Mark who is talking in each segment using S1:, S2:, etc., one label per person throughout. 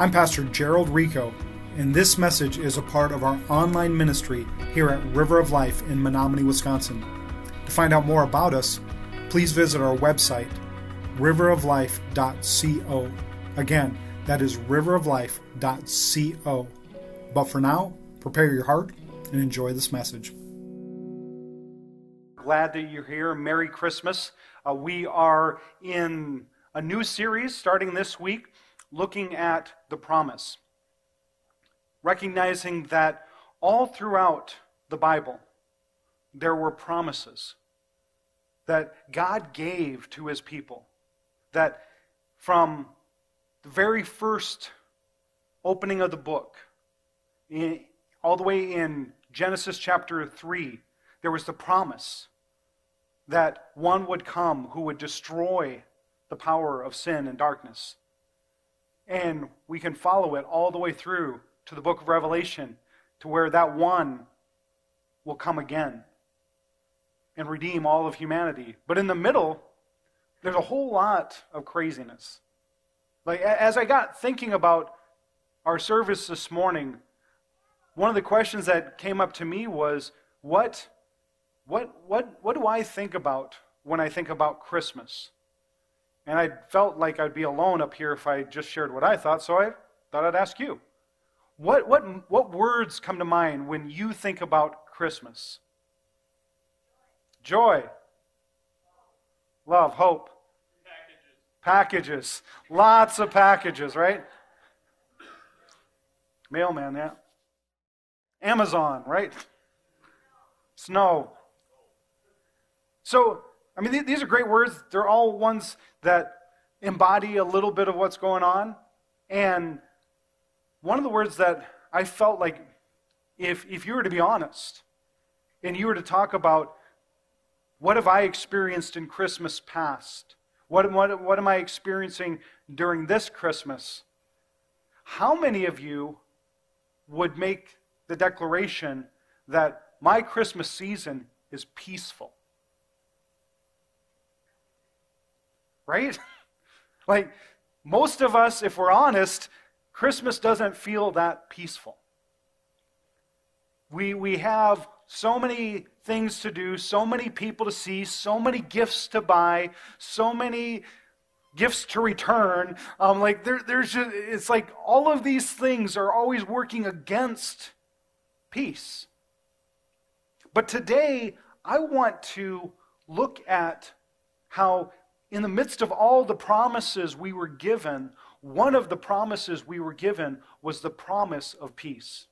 S1: I'm Pastor Gerald Rico, and this message is a part of our online ministry here at River of Life in Menominee, Wisconsin. To find out more about us, please visit our website, riveroflife.co. Again, that is riveroflife.co. But for now, prepare your heart and enjoy this message.
S2: Glad that you're here. Merry Christmas. Uh, we are in a new series starting this week looking at the promise. Recognizing that all throughout the Bible, there were promises that God gave to his people. That from the very first opening of the book, all the way in Genesis chapter 3, there was the promise that one would come who would destroy the power of sin and darkness. And we can follow it all the way through to the book of Revelation to where that one will come again and redeem all of humanity. But in the middle, there's a whole lot of craziness. Like as I got thinking about our service this morning, one of the questions that came up to me was what what what what do I think about when I think about Christmas? And I felt like I'd be alone up here if I just shared what I thought, so I thought I'd ask you. What, what, what words come to mind when you think about Christmas? Joy, love, hope, packages. packages. Lots of packages, right? Mailman, yeah. Amazon, right? Snow. So, I mean, these are great words. They're all ones that embody a little bit of what's going on. And one of the words that I felt like, if, if you were to be honest, and you were to talk about what have I experienced in Christmas past? What, what, what am I experiencing during this Christmas? How many of you would make the declaration that my Christmas season is peaceful? Right? like, most of us, if we're honest, Christmas doesn't feel that peaceful. We, we have so many things to do, so many people to see, so many gifts to buy, so many gifts to return. Um, like there, there's just, it's like all of these things are always working against peace. But today, I want to look at how in the midst of all the promises we were given, one of the promises we were given was the promise of peace.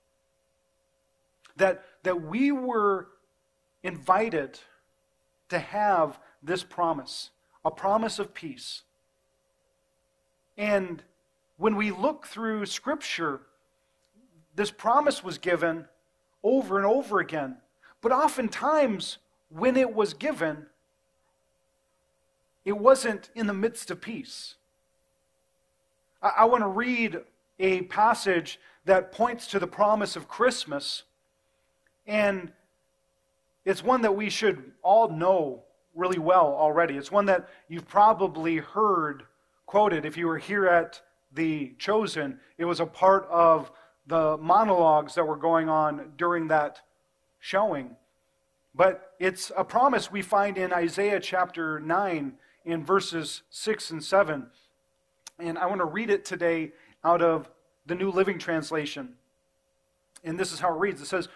S2: That, that we were invited to have this promise, a promise of peace. And when we look through Scripture, this promise was given over and over again. But oftentimes, when it was given, it wasn't in the midst of peace. I, I want to read a passage that points to the promise of Christmas, and it's one that we should all know really well already. It's one that you've probably heard quoted if you were here at the Chosen. It was a part of the monologues that were going on during that showing. But it's a promise we find in Isaiah chapter 9 in verses 6 and 7. And I want to read it today out of the New Living Translation. And this is how it reads it says,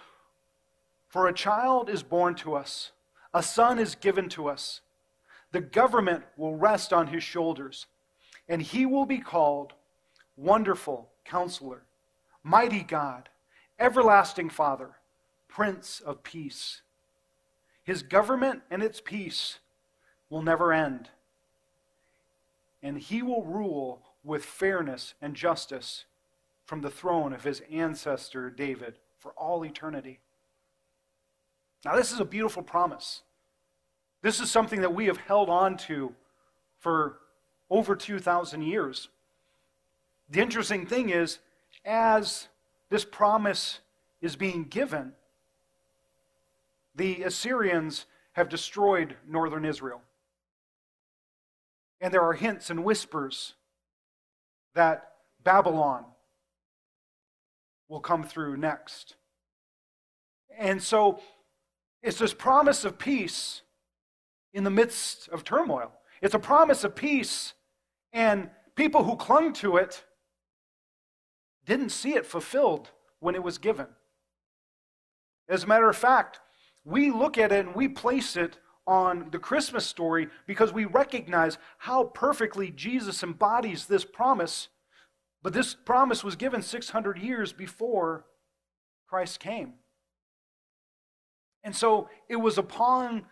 S2: For a child is born to us, a son is given to us. The government will rest on his shoulders, and he will be called Wonderful Counselor, Mighty God, Everlasting Father, Prince of Peace. His government and its peace will never end and he will rule with fairness and justice from the throne of his ancestor David for all eternity. Now, this is a beautiful promise. This is something that we have held on to for over 2,000 years. The interesting thing is, as this promise is being given, the Assyrians have destroyed northern Israel. And there are hints and whispers that Babylon will come through next. And so it's this promise of peace in the midst of turmoil. It's a promise of peace, and people who clung to it didn't see it fulfilled when it was given. As a matter of fact, we look at it and we place it on the Christmas story because we recognize how perfectly Jesus embodies this promise. But this promise was given 600 years before Christ came. And so it was upon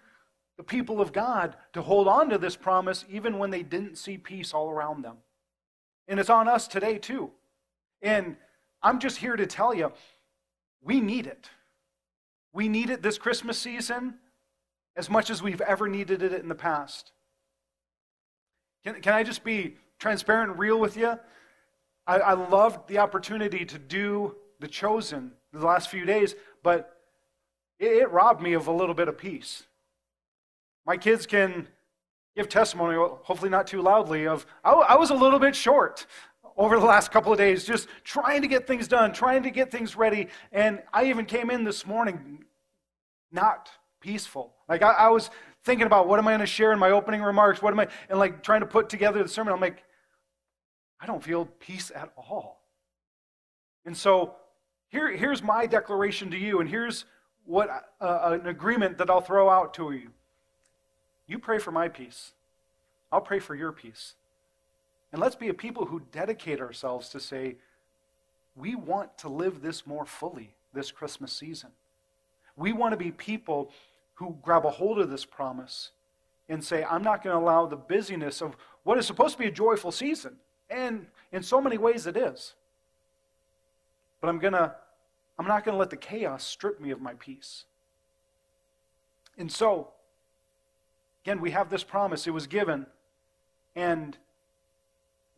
S2: the people of God to hold on to this promise even when they didn't see peace all around them. And it's on us today, too. And I'm just here to tell you we need it. We need it this Christmas season as much as we've ever needed it in the past. Can, can I just be transparent and real with you? I, I loved the opportunity to do the chosen the last few days, but it, it robbed me of a little bit of peace. My kids can give testimony, hopefully not too loudly, of I, I was a little bit short over the last couple of days, just trying to get things done, trying to get things ready. And I even came in this morning not peaceful. Like I, I was thinking about what am I going to share in my opening remarks? What am I, and like trying to put together the sermon. I'm like, I don't feel peace at all. And so here, here's my declaration to you, and here's what uh, an agreement that I'll throw out to you. You pray for my peace. I'll pray for your peace. And let's be a people who dedicate ourselves to say, we want to live this more fully this Christmas season. We want to be people who grab a hold of this promise and say, I'm not going to allow the busyness of what is supposed to be a joyful season. And in so many ways it is. But I'm going to I'm not going to let the chaos strip me of my peace. And so, again, we have this promise. It was given. And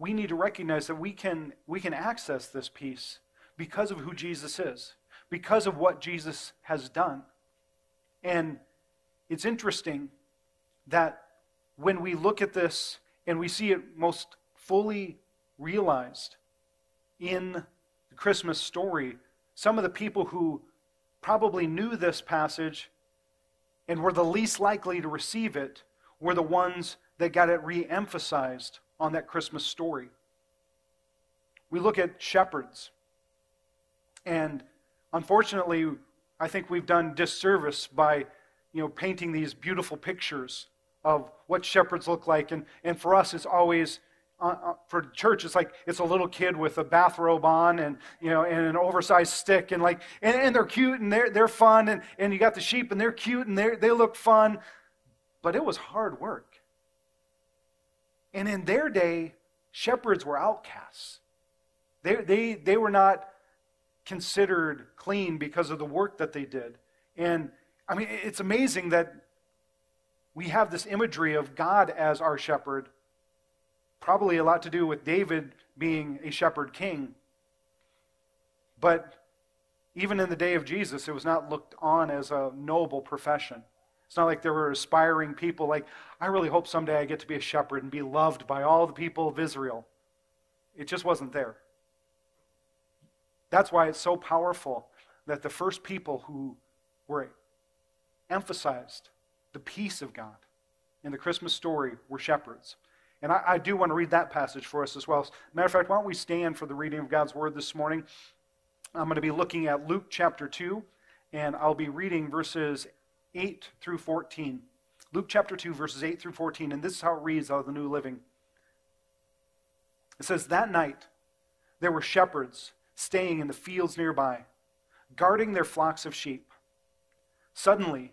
S2: we need to recognize that we can, we can access this peace because of who Jesus is, because of what Jesus has done. And it's interesting that when we look at this and we see it most fully realized in the Christmas story, some of the people who probably knew this passage and were the least likely to receive it were the ones that got it re emphasized on that Christmas story. We look at shepherds. And unfortunately, I think we've done disservice by you know, painting these beautiful pictures of what shepherds look like. And, and for us, it's always uh, uh, for church, it's like it's a little kid with a bathrobe on and you know and an oversized stick and like and, and they're cute and they're they're fun and, and you got the sheep and they're cute and they they look fun, but it was hard work. And in their day, shepherds were outcasts. They they they were not considered clean because of the work that they did. And I mean, it's amazing that we have this imagery of God as our shepherd Probably a lot to do with David being a shepherd king. But even in the day of Jesus, it was not looked on as a noble profession. It's not like there were aspiring people like, I really hope someday I get to be a shepherd and be loved by all the people of Israel. It just wasn't there. That's why it's so powerful that the first people who were emphasized the peace of God in the Christmas story were shepherds. And I, I, do want to read that passage for us as well. Matter of fact, why don't we stand for the reading of God's Word this morning? I'm going to be looking at Luke chapter 2, and I'll be reading verses 8 through 14. Luke chapter 2, verses 8 through 14, and this is how it reads out of the New Living. It says, That night there were shepherds staying in the fields nearby, guarding their flocks of sheep. Suddenly,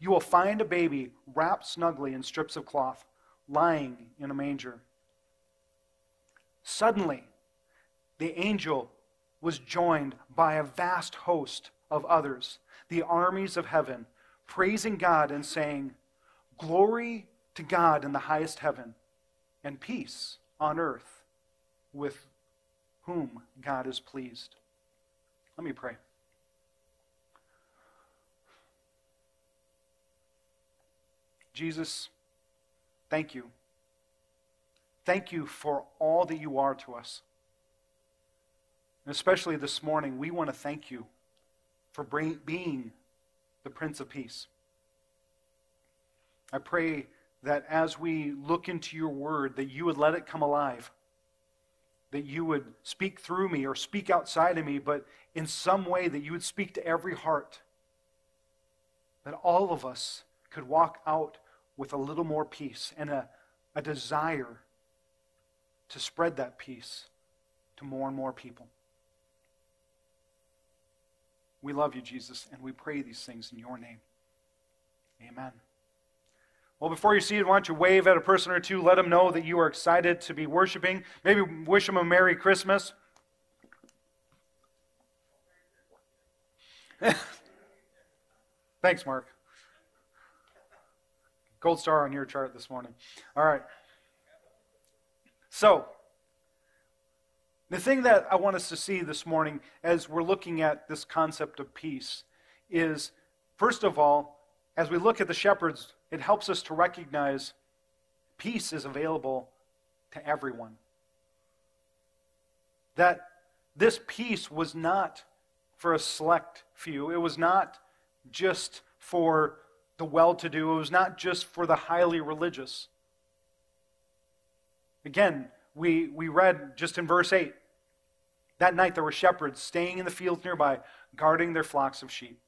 S2: you will find a baby wrapped snugly in strips of cloth, lying in a manger. Suddenly, the angel was joined by a vast host of others, the armies of heaven, praising God and saying, Glory to God in the highest heaven, and peace on earth with whom God is pleased. Let me pray. Jesus, thank you. Thank you for all that you are to us. And especially this morning, we want to thank you for being the Prince of Peace. I pray that as we look into your word, that you would let it come alive, that you would speak through me or speak outside of me, but in some way that you would speak to every heart, that all of us could walk out with a little more peace and a, a desire to spread that peace to more and more people. We love you, Jesus, and we pray these things in your name. Amen. Well, before you see it, why don't you wave at a person or two? Let them know that you are excited to be worshiping. Maybe wish them a Merry Christmas. Thanks, Mark. Gold star on your chart this morning. All right. So, the thing that I want us to see this morning as we're looking at this concept of peace is, first of all, as we look at the shepherds, it helps us to recognize peace is available to everyone. That this peace was not for a select few, it was not just for the well to do, it was not just for the highly religious. Again, we, we read just in verse 8 that night there were shepherds staying in the fields nearby, guarding their flocks of sheep.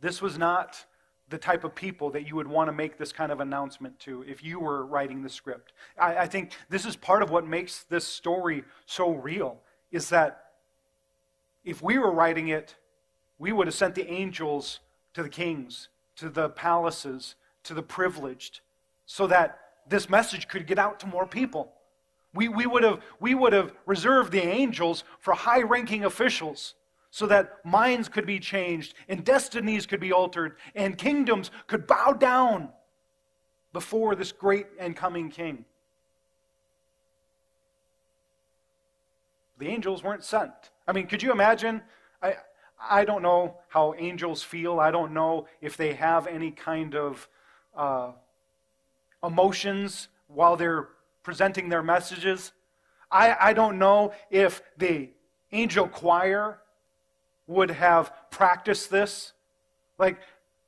S2: This was not the type of people that you would want to make this kind of announcement to if you were writing the script. I, I think this is part of what makes this story so real, is that if we were writing it, we would have sent the angels to the kings, to the palaces, to the privileged, so that this message could get out to more people. We, we, would have, we would have reserved the angels for high ranking officials so that minds could be changed and destinies could be altered and kingdoms could bow down before this great and coming king. The angels weren't sent. I mean, could you imagine? I, I don't know how angels feel. I don't know if they have any kind of uh, emotions while they're presenting their messages. I, I don't know if the angel choir would have practiced this. Like,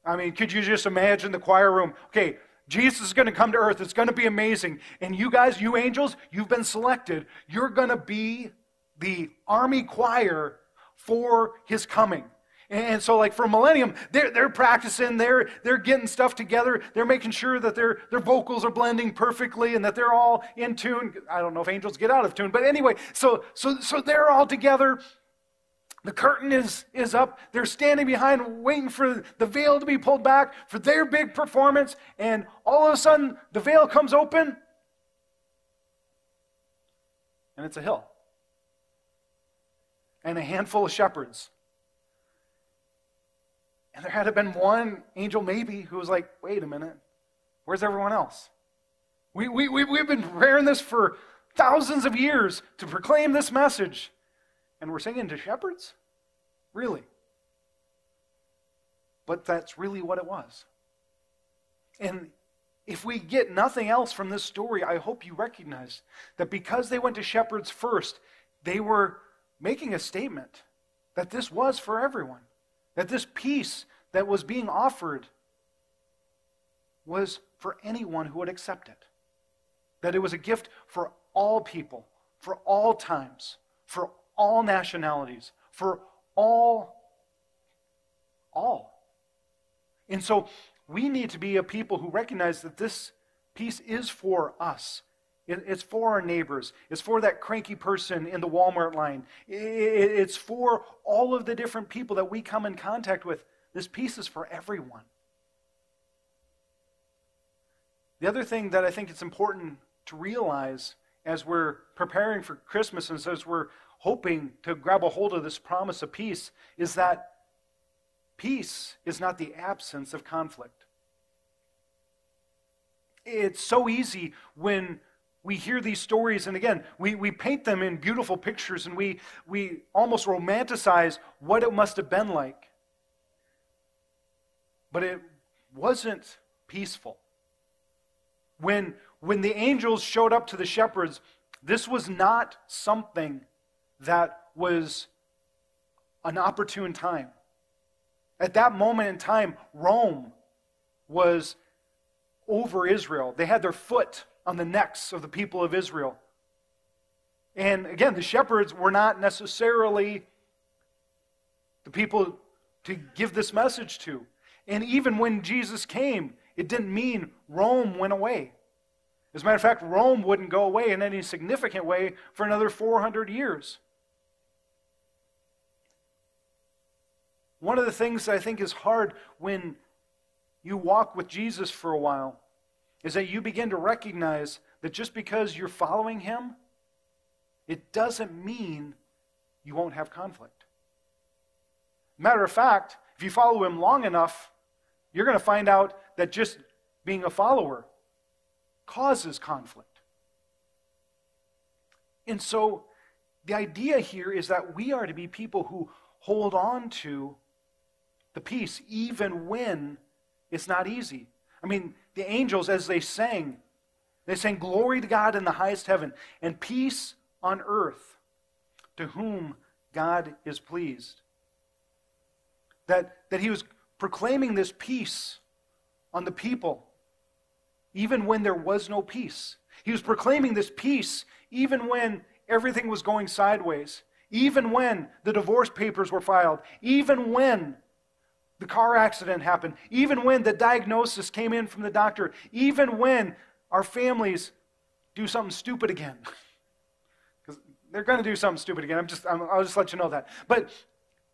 S2: I mean, could you just imagine the choir room? Okay, Jesus is going to come to earth. It's going to be amazing. And you guys, you angels, you've been selected. You're going to be the army choir for his coming. And so, like for Millennium, they're, they're practicing, they're, they're getting stuff together, they're making sure that their, their vocals are blending perfectly and that they're all in tune. I don't know if angels get out of tune, but anyway, so, so, so they're all together. The curtain is, is up. They're standing behind, waiting for the veil to be pulled back for their big performance. And all of a sudden, the veil comes open, and it's a hill. And a handful of shepherds and there had to have been one angel, maybe, who was like, wait a minute, where's everyone else? We, we, we, we've been preparing this for thousands of years to proclaim this message. And we're singing to shepherds? Really? But that's really what it was. And if we get nothing else from this story, I hope you recognize that because they went to shepherds first, they were making a statement that this was for everyone. That this peace that was being offered was for anyone who would accept it. That it was a gift for all people, for all times, for all nationalities, for all, all. And so we need to be a people who recognize that this peace is for us. It's for our neighbors. It's for that cranky person in the Walmart line. It's for all of the different people that we come in contact with. This peace is for everyone. The other thing that I think it's important to realize as we're preparing for Christmas and as we're hoping to grab a hold of this promise of peace is that peace is not the absence of conflict. It's so easy when we hear these stories, and again, we, we paint them in beautiful pictures and we, we almost romanticize what it must have been like. But it wasn't peaceful. When, when the angels showed up to the shepherds, this was not something that was an opportune time. At that moment in time, Rome was over Israel. They had their foot on the necks of the people of Israel. And again, the shepherds were not necessarily the people to give this message to. And even when Jesus came, it didn't mean Rome went away. As a matter of fact, Rome wouldn't go away in any significant way for another 400 years. One of the things I think is hard when you walk with Jesus for a while is that you begin to recognize that just because you're following him, it doesn't mean you won't have conflict. Matter of fact, if you follow him long enough, you're going to find out that just being a follower causes conflict. And so the idea here is that we are to be people who hold on to the peace even when it's not easy. I mean, the angels, as they sang, they sang, Glory to God in the highest heaven, and peace on earth to whom God is pleased. That, that he was proclaiming this peace on the people, even when there was no peace. He was proclaiming this peace even when everything was going sideways, even when the divorce papers were filed, even when the car accident happened, even when the diagnosis came in from the doctor, even when our families do something stupid again. Because they're going to do something stupid again. I'm just, i will just let you know that. But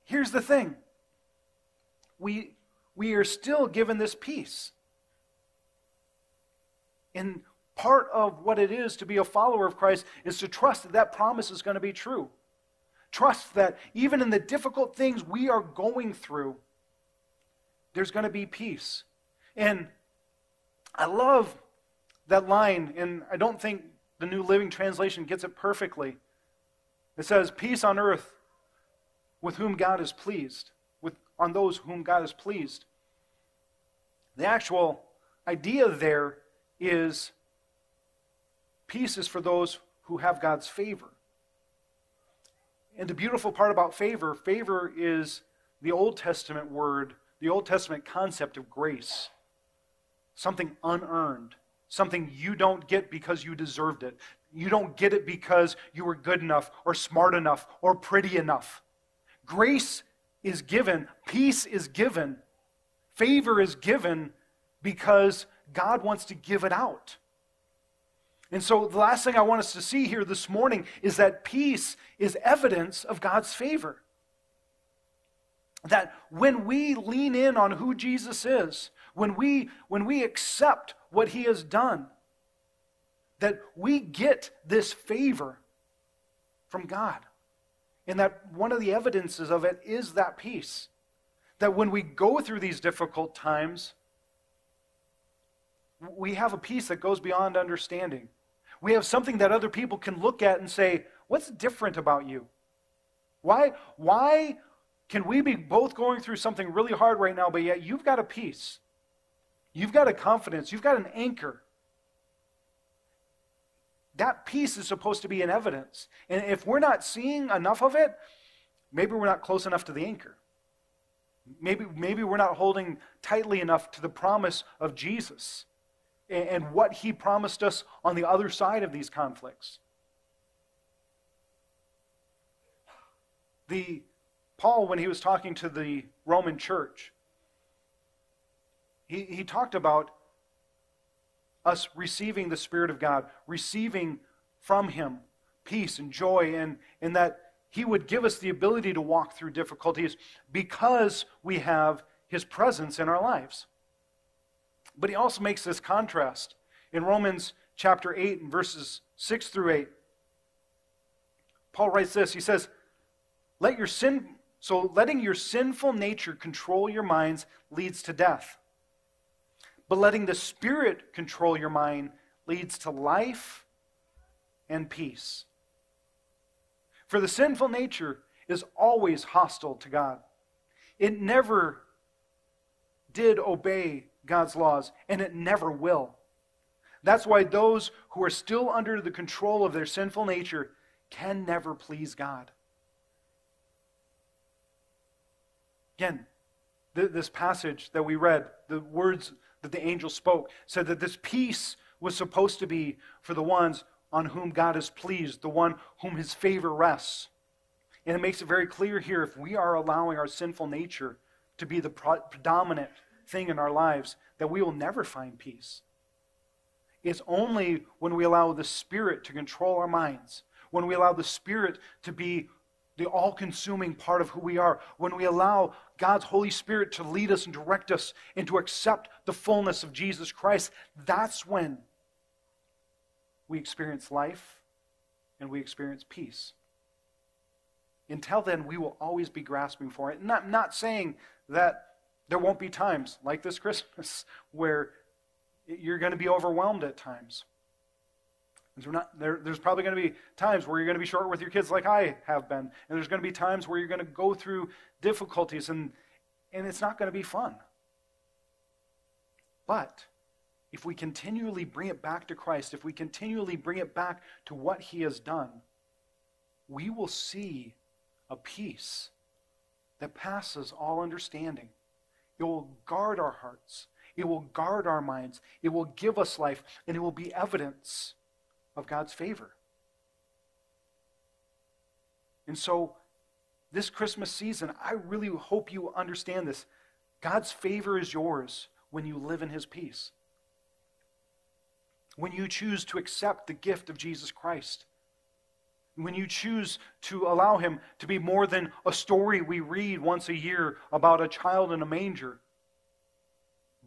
S2: here's the thing we, we are still given this peace. And part of what it is to be a follower of Christ is to trust that that promise is going to be true. Trust that even in the difficult things we are going through, there's going to be peace. And I love that line, and I don't think the New Living Translation gets it perfectly. It says, Peace on earth with whom God is pleased, with, on those whom God is pleased. The actual idea there is peace is for those who have God's favor. And the beautiful part about favor, favor is the Old Testament word the Old Testament concept of grace something unearned, something you don't get because you deserved it. You don't get it because you were good enough or smart enough or pretty enough. Grace is given, peace is given, favor is given because God wants to give it out. And so, the last thing I want us to see here this morning is that peace is evidence of God's favor that when we lean in on who Jesus is, when we, when we accept what he has done, that we get this favor from God. And that one of the evidences of it is that peace. That when we go through these difficult times, we have a peace that goes beyond understanding. We have something that other people can look at and say, What's different about you? Why, why can we be both going through something really hard right now, but yet you've got a peace? You've got a confidence. You've got an anchor. That peace is supposed to be an evidence. And if we're not seeing enough of it, maybe we're not close enough to the anchor. Maybe, maybe we're not holding tightly enough to the promise of Jesus and, and what he promised us on the other side of these conflicts. The Paul, when he was talking to the Roman church, he, he talked about us receiving the Spirit of God, receiving from Him peace and joy, and, and that He would give us the ability to walk through difficulties because we have His presence in our lives. But He also makes this contrast. In Romans chapter 8 and verses 6 through 8. Paul writes this. He says, Let your sin so letting your sinful nature control your minds leads to death. But letting the Spirit control your mind leads to life and peace. For the sinful nature is always hostile to God. It never did obey God's laws, and it never will. That's why those who are still under the control of their sinful nature can never please God. Again, th- this passage that we read, the words that the angel spoke, said that this peace was supposed to be for the ones on whom God is pleased, the one whom his favor rests. And it makes it very clear here if we are allowing our sinful nature to be the pro- predominant thing in our lives, that we will never find peace. It's only when we allow the Spirit to control our minds, when we allow the Spirit to be the all consuming part of who we are, when we allow God's Holy Spirit to lead us and direct us and to accept the fullness of Jesus Christ, that's when we experience life and we experience peace. Until then, we will always be grasping for it. Not, not saying that there won't be times like this Christmas where you're going to be overwhelmed at times. Not, there, there's probably going to be times where you're going to be short with your kids, like I have been. And there's going to be times where you're going to go through difficulties, and, and it's not going to be fun. But if we continually bring it back to Christ, if we continually bring it back to what He has done, we will see a peace that passes all understanding. It will guard our hearts, it will guard our minds, it will give us life, and it will be evidence of God's favor. And so, this Christmas season, I really hope you understand this. God's favor is yours when you live in His peace. When you choose to accept the gift of Jesus Christ. When you choose to allow Him to be more than a story we read once a year about a child in a manger,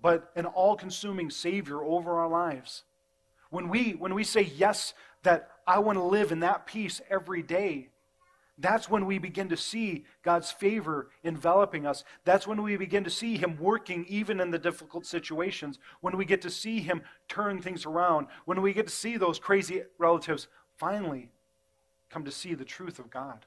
S2: but an all consuming Savior over our lives. When we, when we say yes, that I want to live in that peace every day, that's when we begin to see God's favor enveloping us. That's when we begin to see Him working even in the difficult situations. When we get to see Him turn things around. When we get to see those crazy relatives finally come to see the truth of God.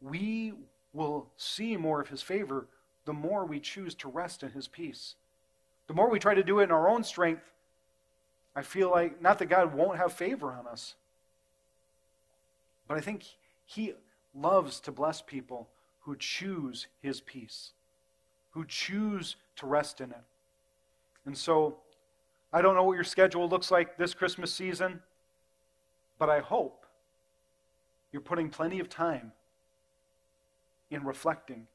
S2: We will see more of His favor the more we choose to rest in His peace. The more we try to do it in our own strength, I feel like, not that God won't have favor on us, but I think He loves to bless people who choose His peace, who choose to rest in it. And so, I don't know what your schedule looks like this Christmas season, but I hope you're putting plenty of time in reflecting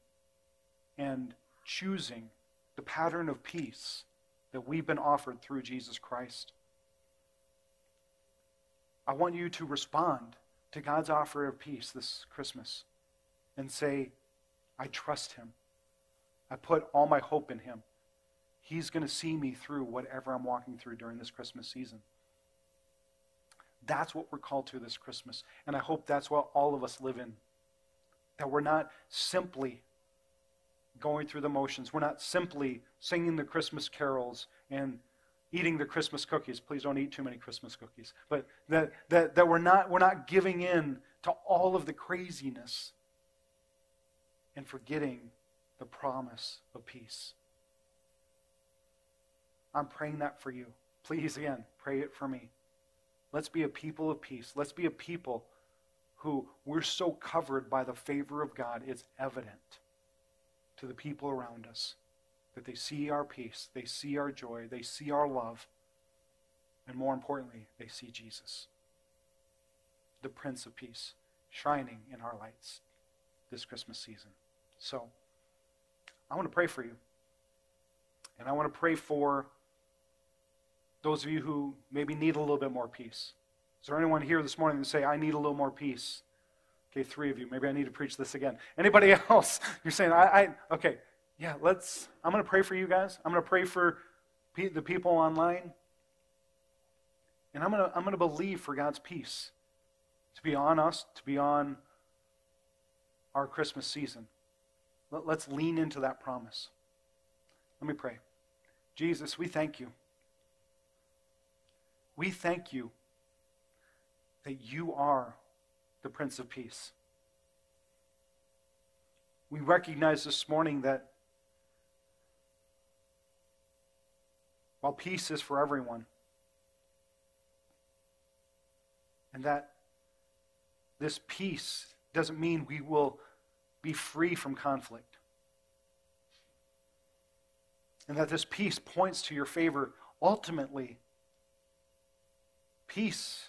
S2: and choosing the pattern of peace that we've been offered through Jesus Christ. I want you to respond to God's offer of peace this Christmas and say, I trust Him. I put all my hope in Him. He's going to see me through whatever I'm walking through during this Christmas season. That's what we're called to this Christmas. And I hope that's what all of us live in. That we're not simply going through the motions. We're not simply singing the Christmas carols and eating the Christmas cookies. Please don't eat too many Christmas cookies. But that, that, that we're, not, we're not giving in to all of the craziness and forgetting the promise of peace. I'm praying that for you. Please, again, pray it for me. Let's be a people of peace. Let's be a people who we're so covered by the favor of God, it's evident to the people around us that they see our peace, they see our joy, they see our love, and more importantly, they see Jesus, the Prince of Peace, shining in our lights this Christmas season. So, I want to pray for you. And I want to pray for those of you who maybe need a little bit more peace. Is there anyone here this morning that say, I need a little more peace? Okay, three of you. Maybe I need to preach this again. Anybody else? You're saying, I, I okay, yeah, let's, I'm going to pray for you guys. I'm going to pray for pe- the people online. And I'm going to I'm going to believe for God's peace to be on us, to be on our Christmas season. Let, let's lean into that promise. Let me pray. Jesus, we thank you. We thank you that you are the Prince of Peace. We recognize this morning that while peace is for everyone, and that this peace doesn't mean we will be free from conflict. And that this peace points to your favor ultimately. Peace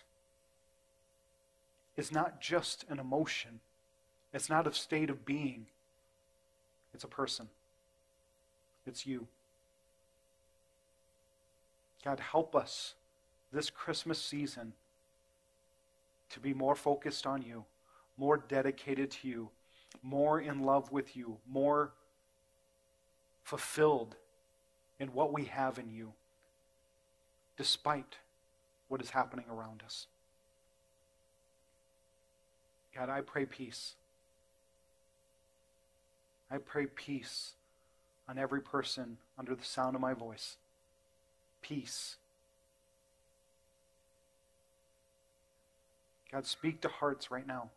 S2: is not just an emotion, it's not a state of being, it's a person. It's you. God, help us this Christmas season to be more focused on you, more dedicated to you, more in love with you, more fulfilled in what we have in you, despite what is happening around us. God, I pray peace. I pray peace on every person under the sound of my voice. Peace. God, speak to hearts right now.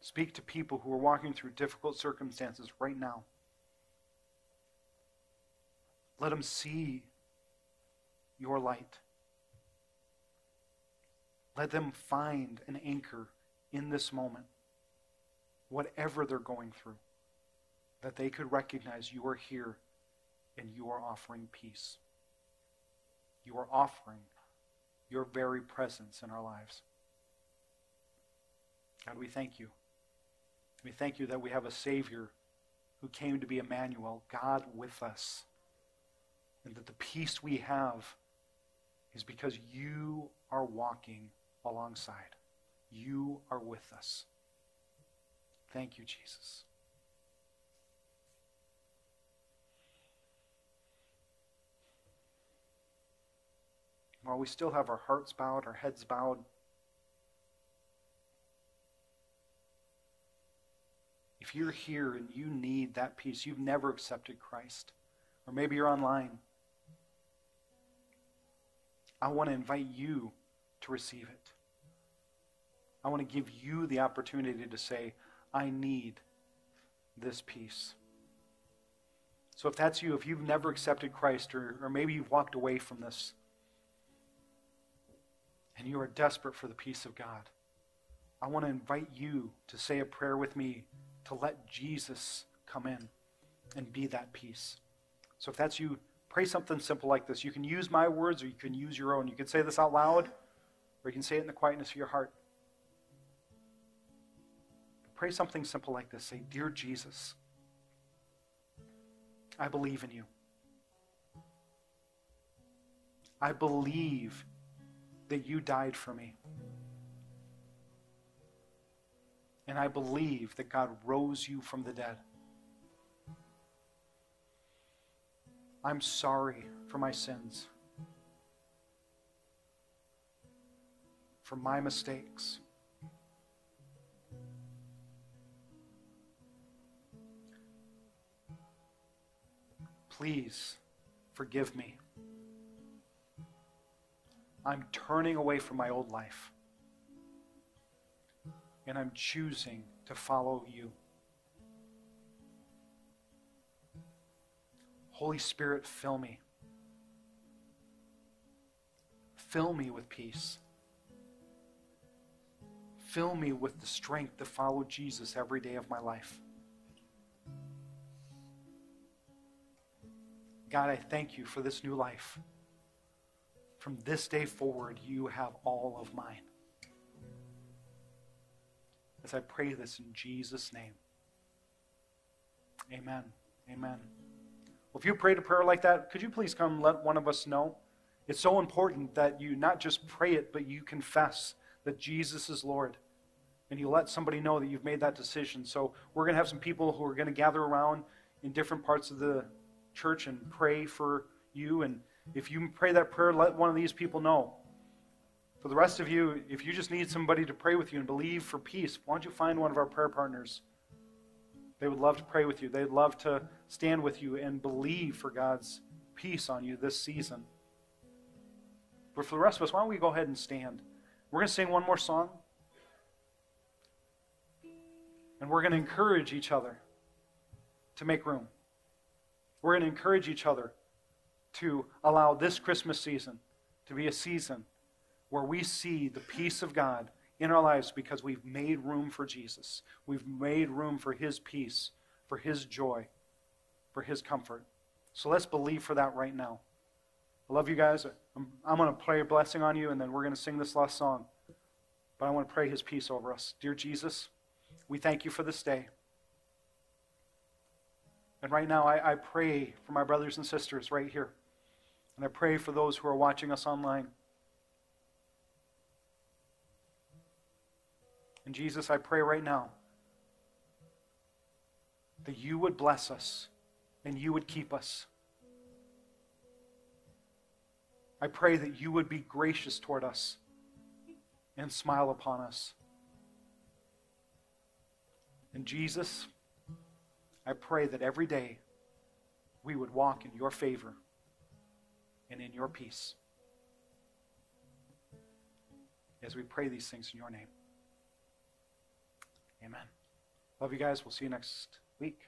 S2: Speak to people who are walking through difficult circumstances right now. Let them see your light. Let them find an anchor in this moment, whatever they're going through, that they could recognize you are here and you are offering peace. You are offering your very presence in our lives. God, we thank you. We thank you that we have a Savior who came to be Emmanuel, God with us. And that the peace we have is because you are walking alongside. You are with us. Thank you, Jesus. While we still have our hearts bowed, our heads bowed, if you're here and you need that peace, you've never accepted Christ, or maybe you're online, I want to invite you to receive it. I want to give you the opportunity to say, I need this peace. So if that's you, if you've never accepted Christ, or, or maybe you've walked away from this, and you are desperate for the peace of God, I want to invite you to say a prayer with me to let Jesus come in and be that peace. So if that's you, pray something simple like this. You can use my words or you can use your own. You can say this out loud or you can say it in the quietness of your heart. Pray something simple like this. Say, Dear Jesus, I believe in you. I believe that you died for me. And I believe that God rose you from the dead. I'm sorry for my sins, for my mistakes. Please forgive me. I'm turning away from my old life. And I'm choosing to follow you. Holy Spirit, fill me. Fill me with peace. Fill me with the strength to follow Jesus every day of my life. God, I thank you for this new life. From this day forward, you have all of mine. As I pray this in Jesus' name. Amen. Amen. Well, if you prayed a prayer like that, could you please come let one of us know? It's so important that you not just pray it, but you confess that Jesus is Lord. And you let somebody know that you've made that decision. So we're going to have some people who are going to gather around in different parts of the church and pray for you. And if you pray that prayer, let one of these people know. For the rest of you, if you just need somebody to pray with you and believe for peace, why don't you find one of our prayer partners? They would love to pray with you. They'd love to stand with you and believe for God's peace on you this season. But for the rest of us, why don't we go ahead and stand? We're going to sing one more song. And we're going to encourage each other to make room. We're going to encourage each other to allow this Christmas season to be a season where we see the peace of God in our lives because we've made room for Jesus. We've made room for His peace, for His joy, for His comfort. So let's believe for that right now. I love you guys. I'm, I'm going to pray a blessing on you, and then we're going to sing this last song. But I want to pray His peace over us. Dear Jesus, we thank you for this day. And right now, I, I pray for my brothers and sisters right here. And I pray for those who are watching us online. And Jesus, I pray right now that you would bless us and you would keep us. I pray that you would be gracious toward us and smile upon us. And Jesus, I pray that every day we would walk in your favor and in your peace. As we pray these things in your name. Amen. Love you guys. We'll see you next week.